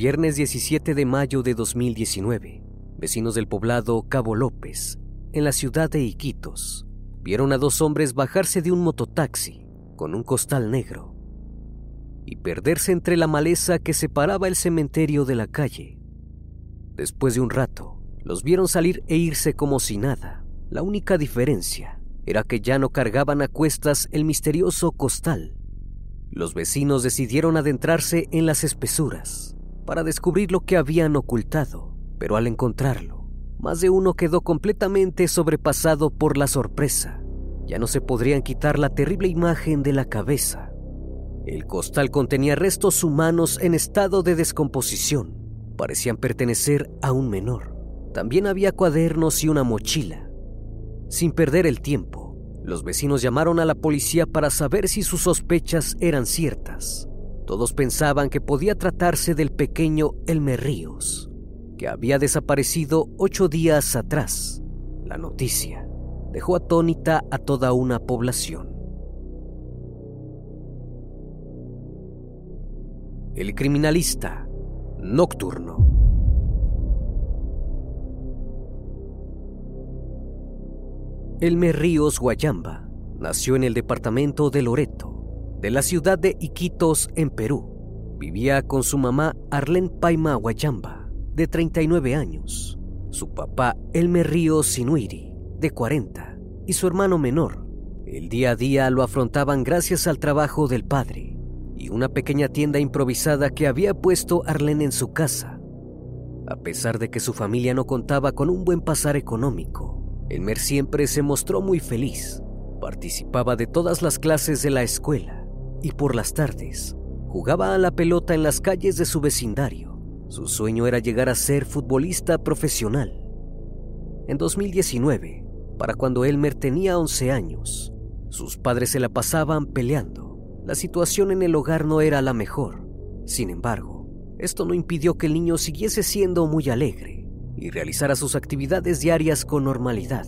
Viernes 17 de mayo de 2019, vecinos del poblado Cabo López, en la ciudad de Iquitos, vieron a dos hombres bajarse de un mototaxi con un costal negro y perderse entre la maleza que separaba el cementerio de la calle. Después de un rato, los vieron salir e irse como si nada. La única diferencia era que ya no cargaban a cuestas el misterioso costal. Los vecinos decidieron adentrarse en las espesuras para descubrir lo que habían ocultado, pero al encontrarlo, más de uno quedó completamente sobrepasado por la sorpresa. Ya no se podrían quitar la terrible imagen de la cabeza. El costal contenía restos humanos en estado de descomposición. Parecían pertenecer a un menor. También había cuadernos y una mochila. Sin perder el tiempo, los vecinos llamaron a la policía para saber si sus sospechas eran ciertas. Todos pensaban que podía tratarse del pequeño Elmer Ríos, que había desaparecido ocho días atrás. La noticia dejó atónita a toda una población. El criminalista nocturno. Elmer Ríos Guayamba nació en el departamento de Loreto, de la ciudad de Iquitos, en Perú. Vivía con su mamá Arlen Paima Guayamba, de 39 años, su papá Elmer Ríos Sinuiri, de 40, y su hermano menor. El día a día lo afrontaban gracias al trabajo del padre y una pequeña tienda improvisada que había puesto Arlen en su casa. A pesar de que su familia no contaba con un buen pasar económico, Elmer siempre se mostró muy feliz. Participaba de todas las clases de la escuela y por las tardes jugaba a la pelota en las calles de su vecindario. Su sueño era llegar a ser futbolista profesional. En 2019, para cuando Elmer tenía 11 años, sus padres se la pasaban peleando. La situación en el hogar no era la mejor. Sin embargo, esto no impidió que el niño siguiese siendo muy alegre y realizara sus actividades diarias con normalidad.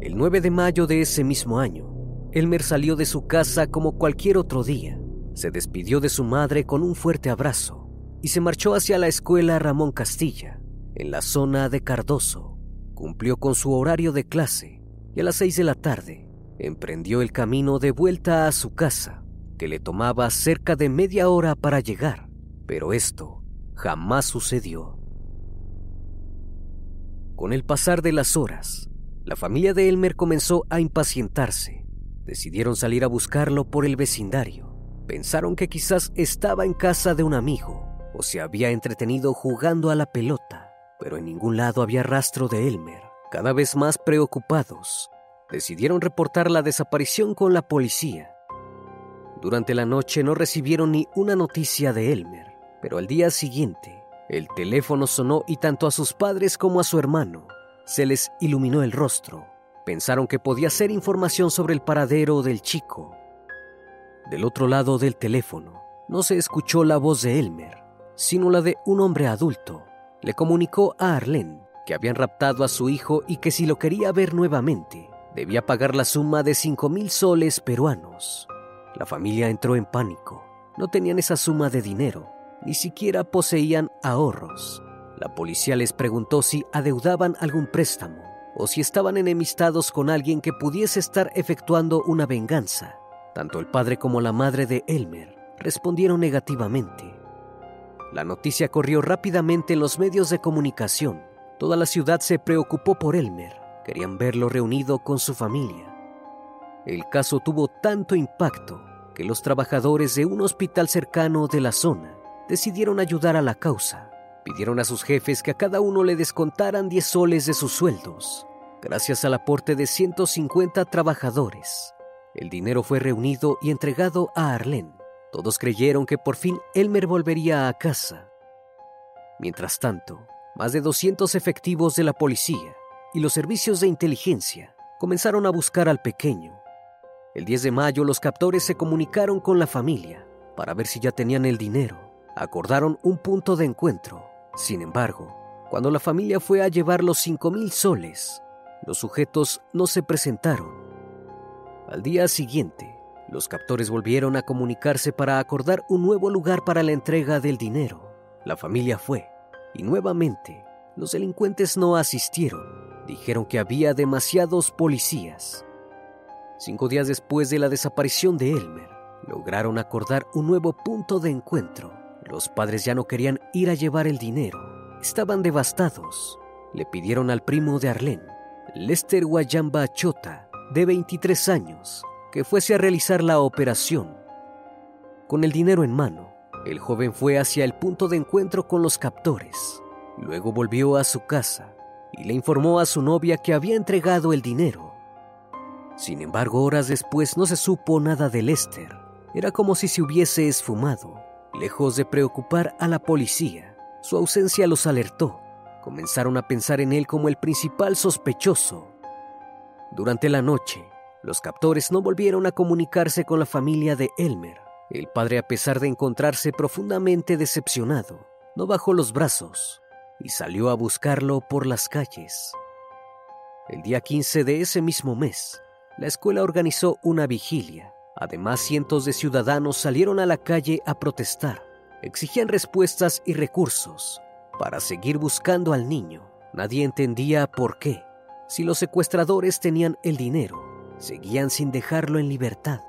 El 9 de mayo de ese mismo año, Elmer salió de su casa como cualquier otro día. Se despidió de su madre con un fuerte abrazo y se marchó hacia la escuela Ramón Castilla, en la zona de Cardoso. Cumplió con su horario de clase y a las seis de la tarde emprendió el camino de vuelta a su casa, que le tomaba cerca de media hora para llegar. Pero esto jamás sucedió. Con el pasar de las horas, la familia de Elmer comenzó a impacientarse. Decidieron salir a buscarlo por el vecindario. Pensaron que quizás estaba en casa de un amigo o se había entretenido jugando a la pelota, pero en ningún lado había rastro de Elmer. Cada vez más preocupados, decidieron reportar la desaparición con la policía. Durante la noche no recibieron ni una noticia de Elmer, pero al día siguiente el teléfono sonó y tanto a sus padres como a su hermano se les iluminó el rostro. Pensaron que podía ser información sobre el paradero del chico. Del otro lado del teléfono no se escuchó la voz de Elmer, sino la de un hombre adulto. Le comunicó a Arlene que habían raptado a su hijo y que si lo quería ver nuevamente, debía pagar la suma de cinco mil soles peruanos. La familia entró en pánico. No tenían esa suma de dinero, ni siquiera poseían ahorros. La policía les preguntó si adeudaban algún préstamo o si estaban enemistados con alguien que pudiese estar efectuando una venganza. Tanto el padre como la madre de Elmer respondieron negativamente. La noticia corrió rápidamente en los medios de comunicación. Toda la ciudad se preocupó por Elmer. Querían verlo reunido con su familia. El caso tuvo tanto impacto que los trabajadores de un hospital cercano de la zona decidieron ayudar a la causa. Pidieron a sus jefes que a cada uno le descontaran 10 soles de sus sueldos. Gracias al aporte de 150 trabajadores, el dinero fue reunido y entregado a Arlene. Todos creyeron que por fin Elmer volvería a casa. Mientras tanto, más de 200 efectivos de la policía y los servicios de inteligencia comenzaron a buscar al pequeño. El 10 de mayo los captores se comunicaron con la familia para ver si ya tenían el dinero. Acordaron un punto de encuentro. Sin embargo, cuando la familia fue a llevar los 5 mil soles, los sujetos no se presentaron. Al día siguiente, los captores volvieron a comunicarse para acordar un nuevo lugar para la entrega del dinero. La familia fue, y nuevamente los delincuentes no asistieron. Dijeron que había demasiados policías. Cinco días después de la desaparición de Elmer, lograron acordar un nuevo punto de encuentro. Los padres ya no querían ir a llevar el dinero. Estaban devastados. Le pidieron al primo de Arlene, Lester Guayamba Chota, de 23 años, que fuese a realizar la operación. Con el dinero en mano, el joven fue hacia el punto de encuentro con los captores. Luego volvió a su casa y le informó a su novia que había entregado el dinero. Sin embargo, horas después no se supo nada de Lester. Era como si se hubiese esfumado. Lejos de preocupar a la policía, su ausencia los alertó. Comenzaron a pensar en él como el principal sospechoso. Durante la noche, los captores no volvieron a comunicarse con la familia de Elmer. El padre, a pesar de encontrarse profundamente decepcionado, no bajó los brazos y salió a buscarlo por las calles. El día 15 de ese mismo mes, la escuela organizó una vigilia. Además, cientos de ciudadanos salieron a la calle a protestar. Exigían respuestas y recursos para seguir buscando al niño. Nadie entendía por qué. Si los secuestradores tenían el dinero, seguían sin dejarlo en libertad.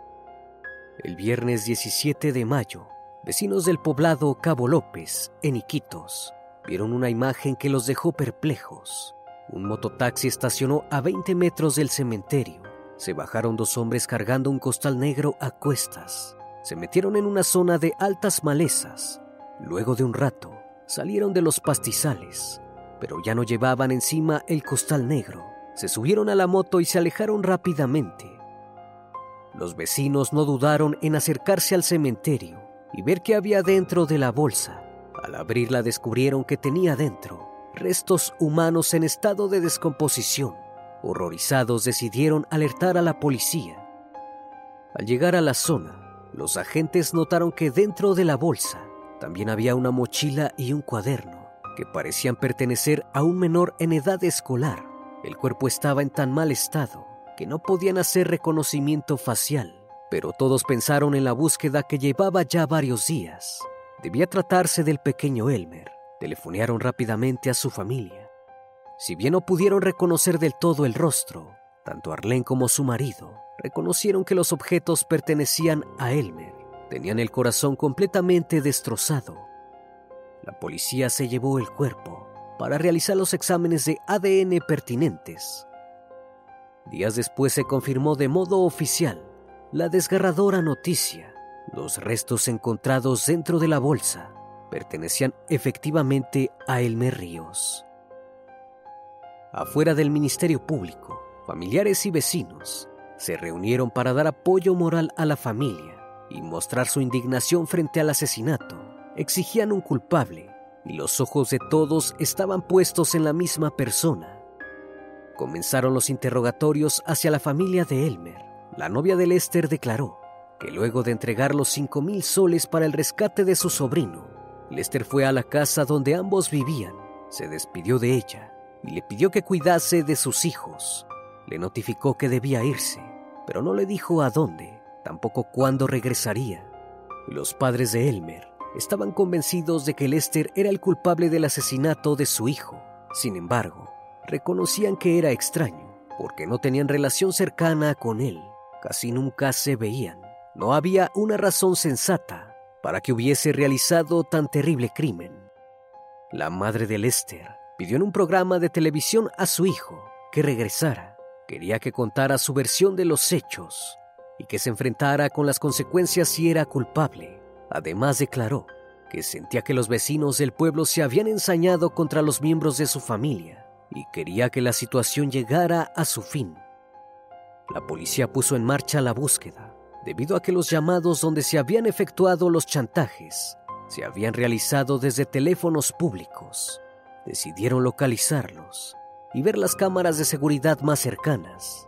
El viernes 17 de mayo, vecinos del poblado Cabo López, en Iquitos, vieron una imagen que los dejó perplejos. Un mototaxi estacionó a 20 metros del cementerio. Se bajaron dos hombres cargando un costal negro a cuestas. Se metieron en una zona de altas malezas. Luego de un rato, salieron de los pastizales, pero ya no llevaban encima el costal negro se subieron a la moto y se alejaron rápidamente. Los vecinos no dudaron en acercarse al cementerio y ver qué había dentro de la bolsa. Al abrirla descubrieron que tenía dentro restos humanos en estado de descomposición. Horrorizados decidieron alertar a la policía. Al llegar a la zona, los agentes notaron que dentro de la bolsa también había una mochila y un cuaderno que parecían pertenecer a un menor en edad escolar. El cuerpo estaba en tan mal estado que no podían hacer reconocimiento facial, pero todos pensaron en la búsqueda que llevaba ya varios días. Debía tratarse del pequeño Elmer. Telefonearon rápidamente a su familia. Si bien no pudieron reconocer del todo el rostro, tanto Arlene como su marido reconocieron que los objetos pertenecían a Elmer. Tenían el corazón completamente destrozado. La policía se llevó el cuerpo para realizar los exámenes de ADN pertinentes. Días después se confirmó de modo oficial la desgarradora noticia. Los restos encontrados dentro de la bolsa pertenecían efectivamente a Elmer Ríos. Afuera del Ministerio Público, familiares y vecinos se reunieron para dar apoyo moral a la familia y mostrar su indignación frente al asesinato. Exigían un culpable y los ojos de todos estaban puestos en la misma persona. Comenzaron los interrogatorios hacia la familia de Elmer. La novia de Lester declaró que luego de entregar los cinco mil soles para el rescate de su sobrino, Lester fue a la casa donde ambos vivían, se despidió de ella y le pidió que cuidase de sus hijos. Le notificó que debía irse, pero no le dijo a dónde, tampoco cuándo regresaría. Los padres de Elmer estaban convencidos de que Lester era el culpable del asesinato de su hijo. Sin embargo, reconocían que era extraño, porque no tenían relación cercana con él. Casi nunca se veían. No había una razón sensata para que hubiese realizado tan terrible crimen. La madre de Lester pidió en un programa de televisión a su hijo que regresara. Quería que contara su versión de los hechos y que se enfrentara con las consecuencias si era culpable. Además declaró que sentía que los vecinos del pueblo se habían ensañado contra los miembros de su familia y quería que la situación llegara a su fin. La policía puso en marcha la búsqueda, debido a que los llamados donde se habían efectuado los chantajes se habían realizado desde teléfonos públicos. Decidieron localizarlos y ver las cámaras de seguridad más cercanas.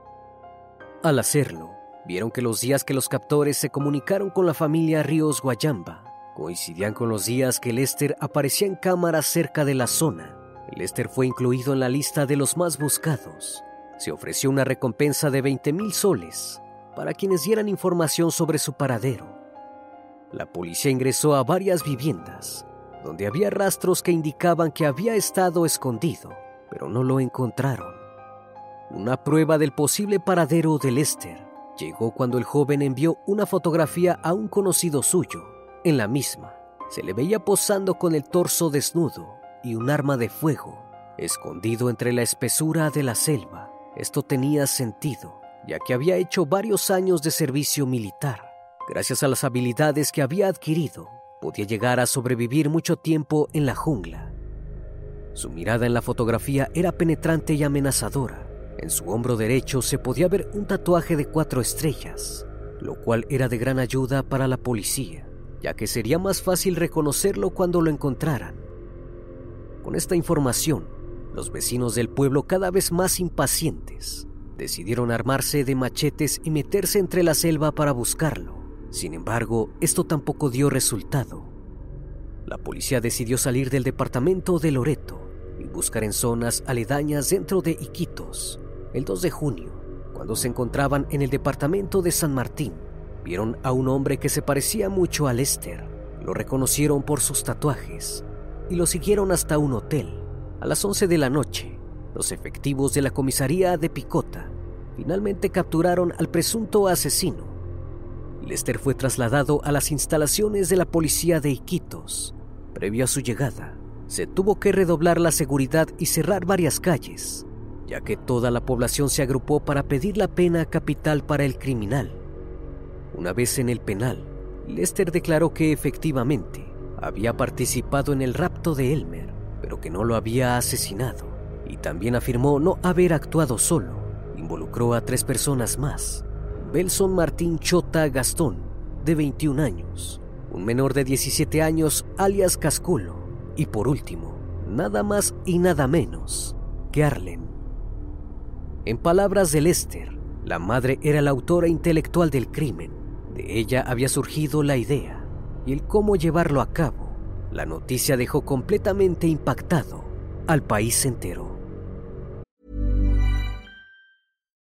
Al hacerlo, vieron que los días que los captores se comunicaron con la familia Ríos Guayamba coincidían con los días que Lester aparecía en cámaras cerca de la zona. Lester fue incluido en la lista de los más buscados. Se ofreció una recompensa de 20 mil soles para quienes dieran información sobre su paradero. La policía ingresó a varias viviendas, donde había rastros que indicaban que había estado escondido, pero no lo encontraron. Una prueba del posible paradero de Lester llegó cuando el joven envió una fotografía a un conocido suyo. En la misma, se le veía posando con el torso desnudo y un arma de fuego, escondido entre la espesura de la selva. Esto tenía sentido, ya que había hecho varios años de servicio militar. Gracias a las habilidades que había adquirido, podía llegar a sobrevivir mucho tiempo en la jungla. Su mirada en la fotografía era penetrante y amenazadora, en su hombro derecho se podía ver un tatuaje de cuatro estrellas, lo cual era de gran ayuda para la policía, ya que sería más fácil reconocerlo cuando lo encontraran. Con esta información, los vecinos del pueblo cada vez más impacientes decidieron armarse de machetes y meterse entre la selva para buscarlo. Sin embargo, esto tampoco dio resultado. La policía decidió salir del departamento de Loreto y buscar en zonas aledañas dentro de Iquitos, el 2 de junio, cuando se encontraban en el departamento de San Martín, vieron a un hombre que se parecía mucho a Lester. Lo reconocieron por sus tatuajes y lo siguieron hasta un hotel. A las 11 de la noche, los efectivos de la comisaría de Picota finalmente capturaron al presunto asesino. Lester fue trasladado a las instalaciones de la policía de Iquitos. Previo a su llegada, se tuvo que redoblar la seguridad y cerrar varias calles ya que toda la población se agrupó para pedir la pena capital para el criminal. Una vez en el penal, Lester declaró que efectivamente había participado en el rapto de Elmer, pero que no lo había asesinado, y también afirmó no haber actuado solo. Involucró a tres personas más. Belson Martín Chota Gastón, de 21 años, un menor de 17 años alias Casculo, y por último, nada más y nada menos que Arlen en palabras de Lester, la madre era la autora intelectual del crimen. De ella había surgido la idea y el cómo llevarlo a cabo. La noticia dejó completamente impactado al país entero.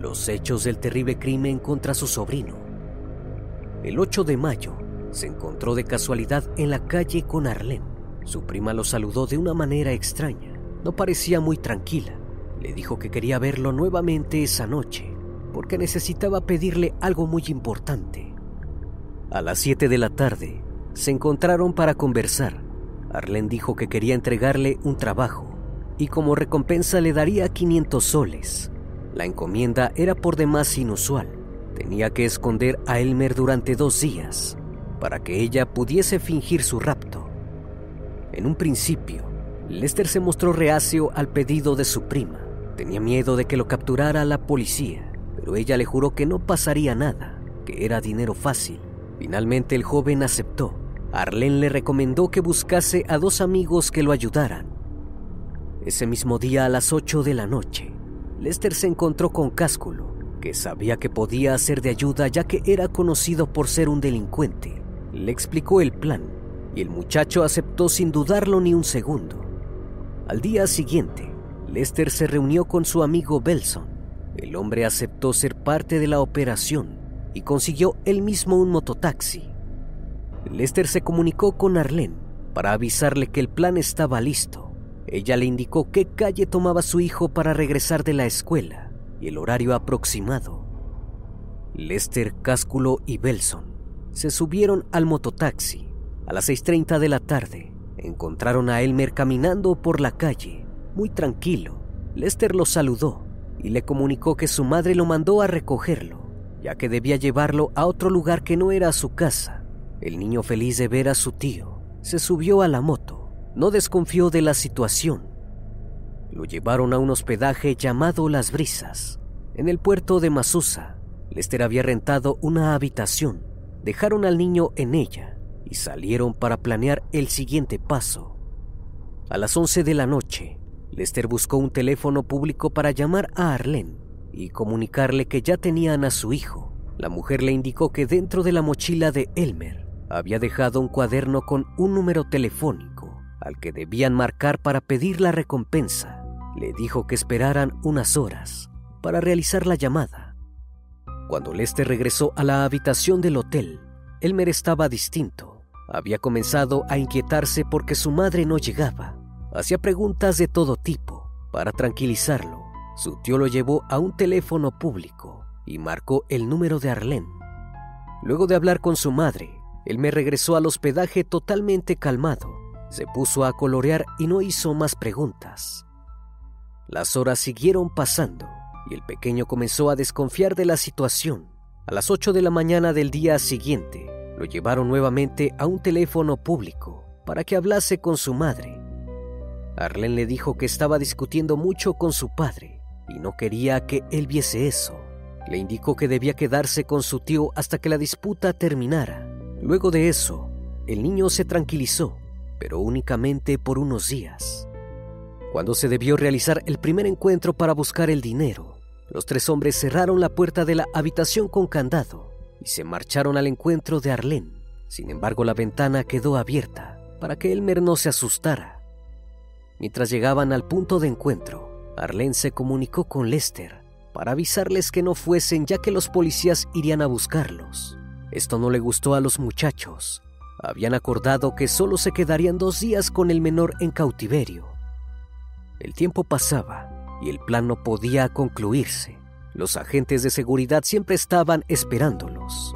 los hechos del terrible crimen contra su sobrino. El 8 de mayo se encontró de casualidad en la calle con Arlene. Su prima lo saludó de una manera extraña. No parecía muy tranquila. Le dijo que quería verlo nuevamente esa noche porque necesitaba pedirle algo muy importante. A las 7 de la tarde se encontraron para conversar. Arlene dijo que quería entregarle un trabajo y como recompensa le daría 500 soles. La encomienda era por demás inusual. Tenía que esconder a Elmer durante dos días para que ella pudiese fingir su rapto. En un principio, Lester se mostró reacio al pedido de su prima. Tenía miedo de que lo capturara la policía, pero ella le juró que no pasaría nada, que era dinero fácil. Finalmente el joven aceptó. Arlene le recomendó que buscase a dos amigos que lo ayudaran. Ese mismo día a las 8 de la noche, Lester se encontró con Cásculo, que sabía que podía ser de ayuda ya que era conocido por ser un delincuente. Le explicó el plan y el muchacho aceptó sin dudarlo ni un segundo. Al día siguiente, Lester se reunió con su amigo Belson. El hombre aceptó ser parte de la operación y consiguió él mismo un mototaxi. Lester se comunicó con Arlene para avisarle que el plan estaba listo. Ella le indicó qué calle tomaba su hijo para regresar de la escuela y el horario aproximado. Lester, Cásculo y Belson se subieron al mototaxi. A las 6.30 de la tarde encontraron a Elmer caminando por la calle, muy tranquilo. Lester lo saludó y le comunicó que su madre lo mandó a recogerlo, ya que debía llevarlo a otro lugar que no era su casa. El niño feliz de ver a su tío se subió a la moto. No desconfió de la situación. Lo llevaron a un hospedaje llamado Las Brisas, en el puerto de Masusa. Lester había rentado una habitación. Dejaron al niño en ella y salieron para planear el siguiente paso. A las 11 de la noche, Lester buscó un teléfono público para llamar a Arlene y comunicarle que ya tenían a su hijo. La mujer le indicó que dentro de la mochila de Elmer había dejado un cuaderno con un número telefónico al que debían marcar para pedir la recompensa. Le dijo que esperaran unas horas para realizar la llamada. Cuando Lester regresó a la habitación del hotel, Elmer estaba distinto. Había comenzado a inquietarse porque su madre no llegaba. Hacía preguntas de todo tipo. Para tranquilizarlo, su tío lo llevó a un teléfono público y marcó el número de Arlene. Luego de hablar con su madre, Elmer regresó al hospedaje totalmente calmado. Se puso a colorear y no hizo más preguntas. Las horas siguieron pasando y el pequeño comenzó a desconfiar de la situación. A las 8 de la mañana del día siguiente, lo llevaron nuevamente a un teléfono público para que hablase con su madre. Arlene le dijo que estaba discutiendo mucho con su padre y no quería que él viese eso. Le indicó que debía quedarse con su tío hasta que la disputa terminara. Luego de eso, el niño se tranquilizó, pero únicamente por unos días. Cuando se debió realizar el primer encuentro para buscar el dinero, los tres hombres cerraron la puerta de la habitación con candado y se marcharon al encuentro de Arlene. Sin embargo, la ventana quedó abierta para que Elmer no se asustara. Mientras llegaban al punto de encuentro, Arlene se comunicó con Lester para avisarles que no fuesen ya que los policías irían a buscarlos. Esto no le gustó a los muchachos. Habían acordado que solo se quedarían dos días con el menor en cautiverio. El tiempo pasaba y el plan no podía concluirse. Los agentes de seguridad siempre estaban esperándolos.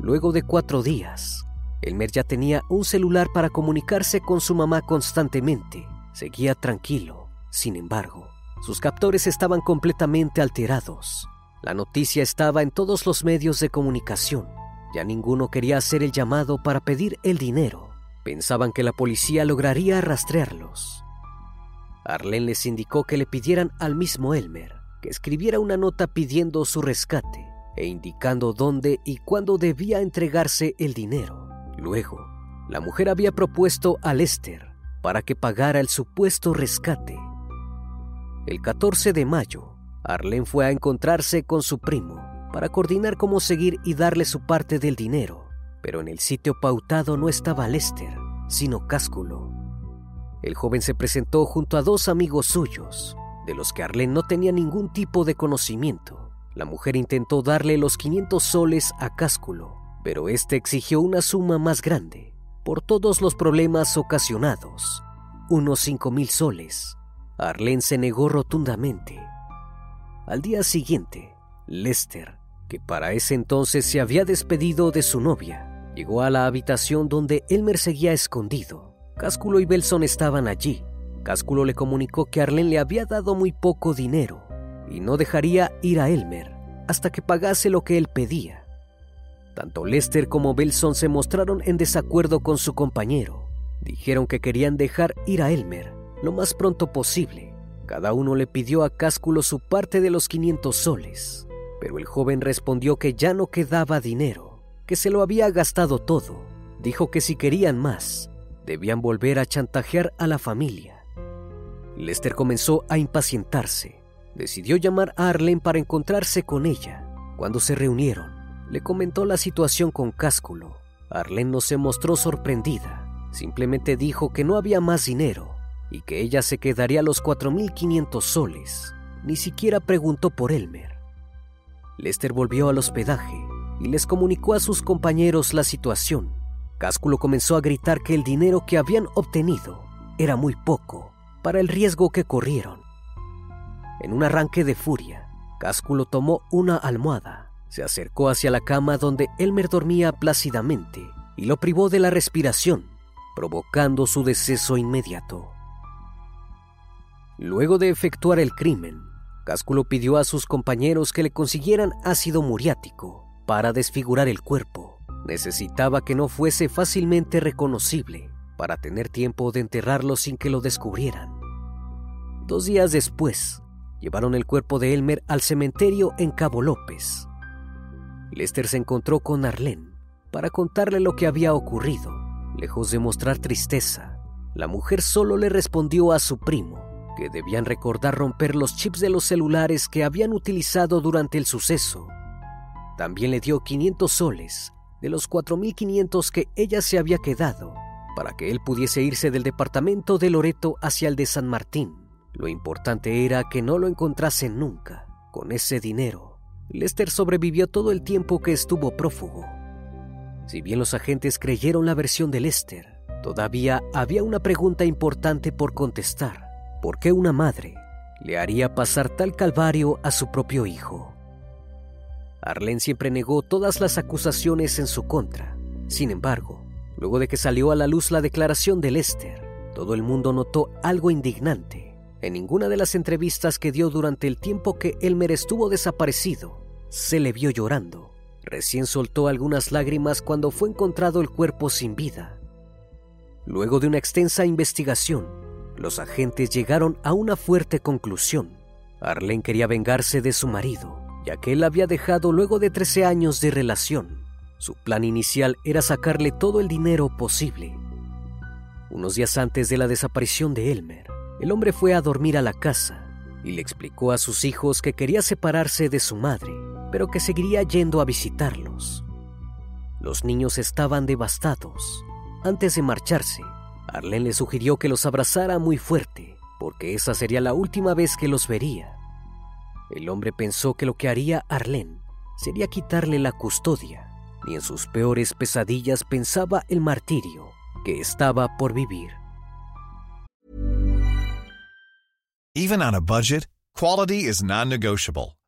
Luego de cuatro días, Elmer ya tenía un celular para comunicarse con su mamá constantemente. Seguía tranquilo. Sin embargo, Sus captores estaban completamente alterados. La noticia estaba en todos los medios de comunicación. Ya ninguno quería hacer el llamado para pedir el dinero. Pensaban que la policía lograría rastrearlos. Arlen les indicó que le pidieran al mismo Elmer que escribiera una nota pidiendo su rescate e indicando dónde y cuándo debía entregarse el dinero. Luego, la mujer había propuesto a Lester para que pagara el supuesto rescate. El 14 de mayo, Arlen fue a encontrarse con su primo para coordinar cómo seguir y darle su parte del dinero, pero en el sitio pautado no estaba Lester, sino Cásculo. El joven se presentó junto a dos amigos suyos, de los que Arlen no tenía ningún tipo de conocimiento. La mujer intentó darle los 500 soles a Cásculo, pero este exigió una suma más grande por todos los problemas ocasionados, unos 5 mil soles. Arlen se negó rotundamente. Al día siguiente, Lester, que para ese entonces se había despedido de su novia, llegó a la habitación donde Elmer seguía escondido. Cásculo y Belson estaban allí. Cásculo le comunicó que Arlen le había dado muy poco dinero y no dejaría ir a Elmer hasta que pagase lo que él pedía. Tanto Lester como Belson se mostraron en desacuerdo con su compañero. Dijeron que querían dejar ir a Elmer lo más pronto posible. Cada uno le pidió a Cásculo su parte de los 500 soles, pero el joven respondió que ya no quedaba dinero, que se lo había gastado todo. Dijo que si querían más, debían volver a chantajear a la familia. Lester comenzó a impacientarse. Decidió llamar a Arlen para encontrarse con ella. Cuando se reunieron, le comentó la situación con Cásculo. Arlen no se mostró sorprendida, simplemente dijo que no había más dinero y que ella se quedaría los 4.500 soles. Ni siquiera preguntó por Elmer. Lester volvió al hospedaje y les comunicó a sus compañeros la situación. Cásculo comenzó a gritar que el dinero que habían obtenido era muy poco para el riesgo que corrieron. En un arranque de furia, Cásculo tomó una almohada, se acercó hacia la cama donde Elmer dormía plácidamente y lo privó de la respiración, provocando su deceso inmediato. Luego de efectuar el crimen, Cásculo pidió a sus compañeros que le consiguieran ácido muriático para desfigurar el cuerpo Necesitaba que no fuese fácilmente reconocible para tener tiempo de enterrarlo sin que lo descubrieran. Dos días después, llevaron el cuerpo de Elmer al cementerio en Cabo López. Lester se encontró con Arlene para contarle lo que había ocurrido. Lejos de mostrar tristeza, la mujer solo le respondió a su primo que debían recordar romper los chips de los celulares que habían utilizado durante el suceso. También le dio 500 soles de los 4.500 que ella se había quedado para que él pudiese irse del departamento de Loreto hacia el de San Martín. Lo importante era que no lo encontrasen nunca. Con ese dinero, Lester sobrevivió todo el tiempo que estuvo prófugo. Si bien los agentes creyeron la versión de Lester, todavía había una pregunta importante por contestar. ¿Por qué una madre le haría pasar tal calvario a su propio hijo? Arlen siempre negó todas las acusaciones en su contra. Sin embargo, luego de que salió a la luz la declaración de Lester, todo el mundo notó algo indignante. En ninguna de las entrevistas que dio durante el tiempo que Elmer estuvo desaparecido, se le vio llorando. Recién soltó algunas lágrimas cuando fue encontrado el cuerpo sin vida. Luego de una extensa investigación, los agentes llegaron a una fuerte conclusión. Arlen quería vengarse de su marido ya que él había dejado luego de 13 años de relación. Su plan inicial era sacarle todo el dinero posible. Unos días antes de la desaparición de Elmer, el hombre fue a dormir a la casa y le explicó a sus hijos que quería separarse de su madre, pero que seguiría yendo a visitarlos. Los niños estaban devastados. Antes de marcharse, Arlen le sugirió que los abrazara muy fuerte, porque esa sería la última vez que los vería. El hombre pensó que lo que haría Arlene sería quitarle la custodia, ni en sus peores pesadillas pensaba el martirio que estaba por vivir. Even on a budget, quality is non-negotiable.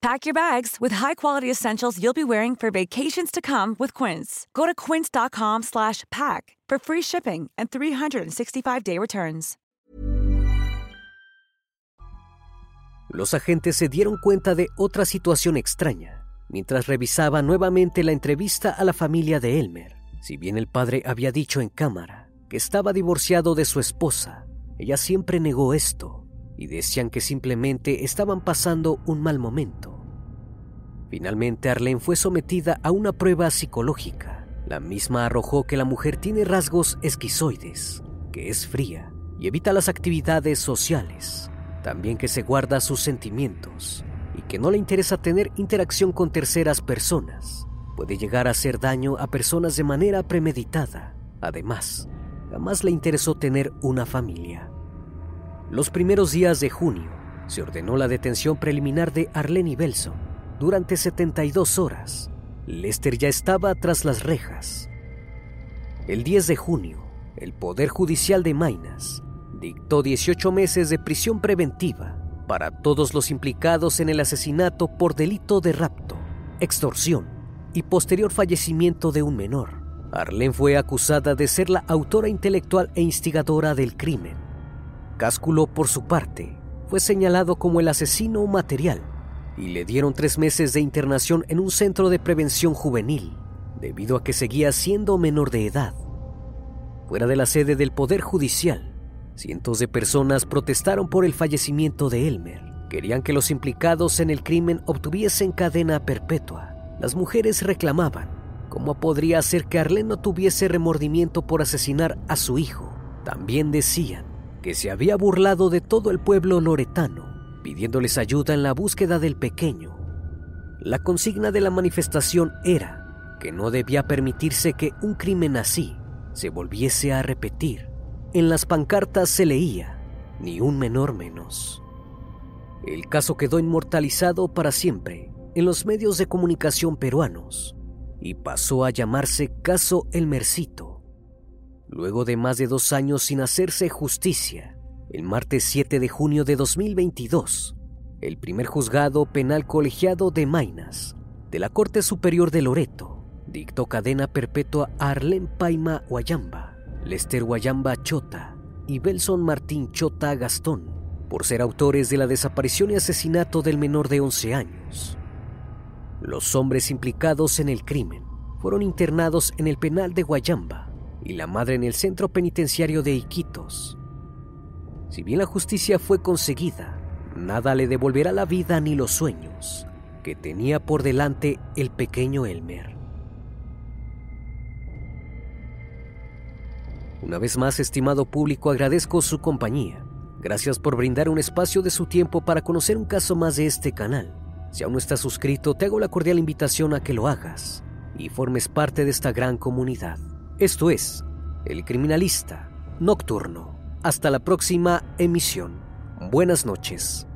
Pack your bags with high-quality essentials you'll be wearing for vacations to come with Quince. Go to quince.com/pack for free shipping and 365-day returns. Los agentes se dieron cuenta de otra situación extraña mientras revisaban nuevamente la entrevista a la familia de Elmer. Si bien el padre había dicho en cámara que estaba divorciado de su esposa, ella siempre negó esto y decían que simplemente estaban pasando un mal momento. Finalmente Arlene fue sometida a una prueba psicológica. La misma arrojó que la mujer tiene rasgos esquizoides, que es fría y evita las actividades sociales, también que se guarda sus sentimientos y que no le interesa tener interacción con terceras personas. Puede llegar a hacer daño a personas de manera premeditada. Además, jamás le interesó tener una familia. Los primeros días de junio se ordenó la detención preliminar de Arlene Belson. Durante 72 horas, Lester ya estaba tras las rejas. El 10 de junio, el Poder Judicial de Minas dictó 18 meses de prisión preventiva para todos los implicados en el asesinato por delito de rapto, extorsión y posterior fallecimiento de un menor. Arlene fue acusada de ser la autora intelectual e instigadora del crimen. Cásculo, por su parte, fue señalado como el asesino material y le dieron tres meses de internación en un centro de prevención juvenil, debido a que seguía siendo menor de edad. Fuera de la sede del Poder Judicial, cientos de personas protestaron por el fallecimiento de Elmer. Querían que los implicados en el crimen obtuviesen cadena perpetua. Las mujeres reclamaban cómo podría ser que Arlene no tuviese remordimiento por asesinar a su hijo. También decían que se había burlado de todo el pueblo loretano, pidiéndoles ayuda en la búsqueda del pequeño. La consigna de la manifestación era que no debía permitirse que un crimen así se volviese a repetir. En las pancartas se leía, ni un menor menos. El caso quedó inmortalizado para siempre en los medios de comunicación peruanos y pasó a llamarse Caso El Mercito. Luego de más de dos años sin hacerse justicia, el martes 7 de junio de 2022, el primer juzgado penal colegiado de Mainas de la Corte Superior de Loreto dictó cadena perpetua a Arlen Paima Guayamba, Lester Guayamba Chota y Belson Martín Chota Gastón por ser autores de la desaparición y asesinato del menor de 11 años. Los hombres implicados en el crimen fueron internados en el penal de Guayamba y la madre en el centro penitenciario de Iquitos. Si bien la justicia fue conseguida, nada le devolverá la vida ni los sueños que tenía por delante el pequeño Elmer. Una vez más, estimado público, agradezco su compañía. Gracias por brindar un espacio de su tiempo para conocer un caso más de este canal. Si aún no estás suscrito, te hago la cordial invitación a que lo hagas y formes parte de esta gran comunidad. Esto es El Criminalista Nocturno. Hasta la próxima emisión. Buenas noches.